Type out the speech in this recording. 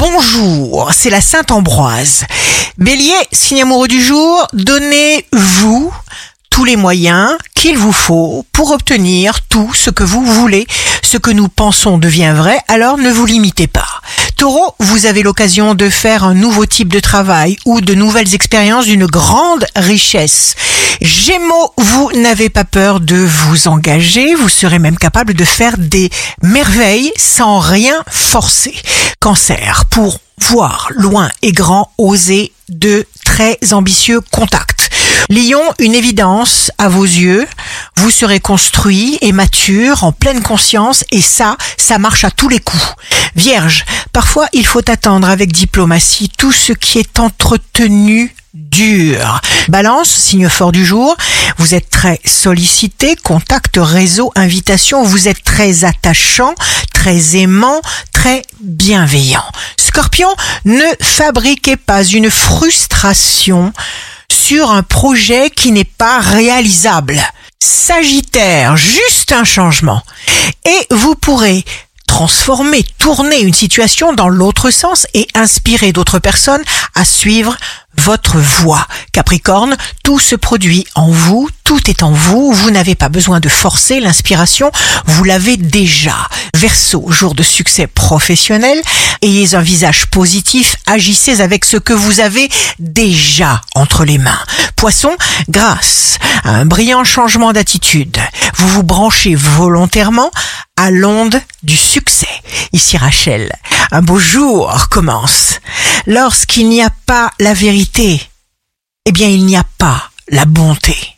Bonjour, c'est la Sainte Ambroise. Bélier, signe amoureux du jour, donnez-vous tous les moyens qu'il vous faut pour obtenir tout ce que vous voulez. Ce que nous pensons devient vrai, alors ne vous limitez pas. Taureau, vous avez l'occasion de faire un nouveau type de travail ou de nouvelles expériences d'une grande richesse. Gémeaux, vous n'avez pas peur de vous engager, vous serez même capable de faire des merveilles sans rien forcer. Cancer, pour voir loin et grand, oser de très ambitieux contacts. Lion, une évidence à vos yeux, vous serez construit et mature en pleine conscience et ça, ça marche à tous les coups. Vierge, parfois il faut attendre avec diplomatie tout ce qui est entretenu dur. Balance, signe fort du jour, vous êtes très sollicité, contact, réseau, invitation, vous êtes très attachant, très aimant, très bienveillant. Scorpion, ne fabriquez pas une frustration sur un projet qui n'est pas réalisable. Sagittaire, juste un changement. Et vous pourrez transformer, tourner une situation dans l'autre sens et inspirer d'autres personnes à suivre votre voie. Capricorne, tout se produit en vous, tout est en vous, vous n'avez pas besoin de forcer l'inspiration, vous l'avez déjà. Verseau, jour de succès professionnel, ayez un visage positif, agissez avec ce que vous avez déjà entre les mains. Poisson, grâce à un brillant changement d'attitude, vous vous branchez volontairement à l'onde du succès. Ici Rachel, un beau jour commence. Lorsqu'il n'y a pas la vérité, eh bien il n'y a pas la bonté.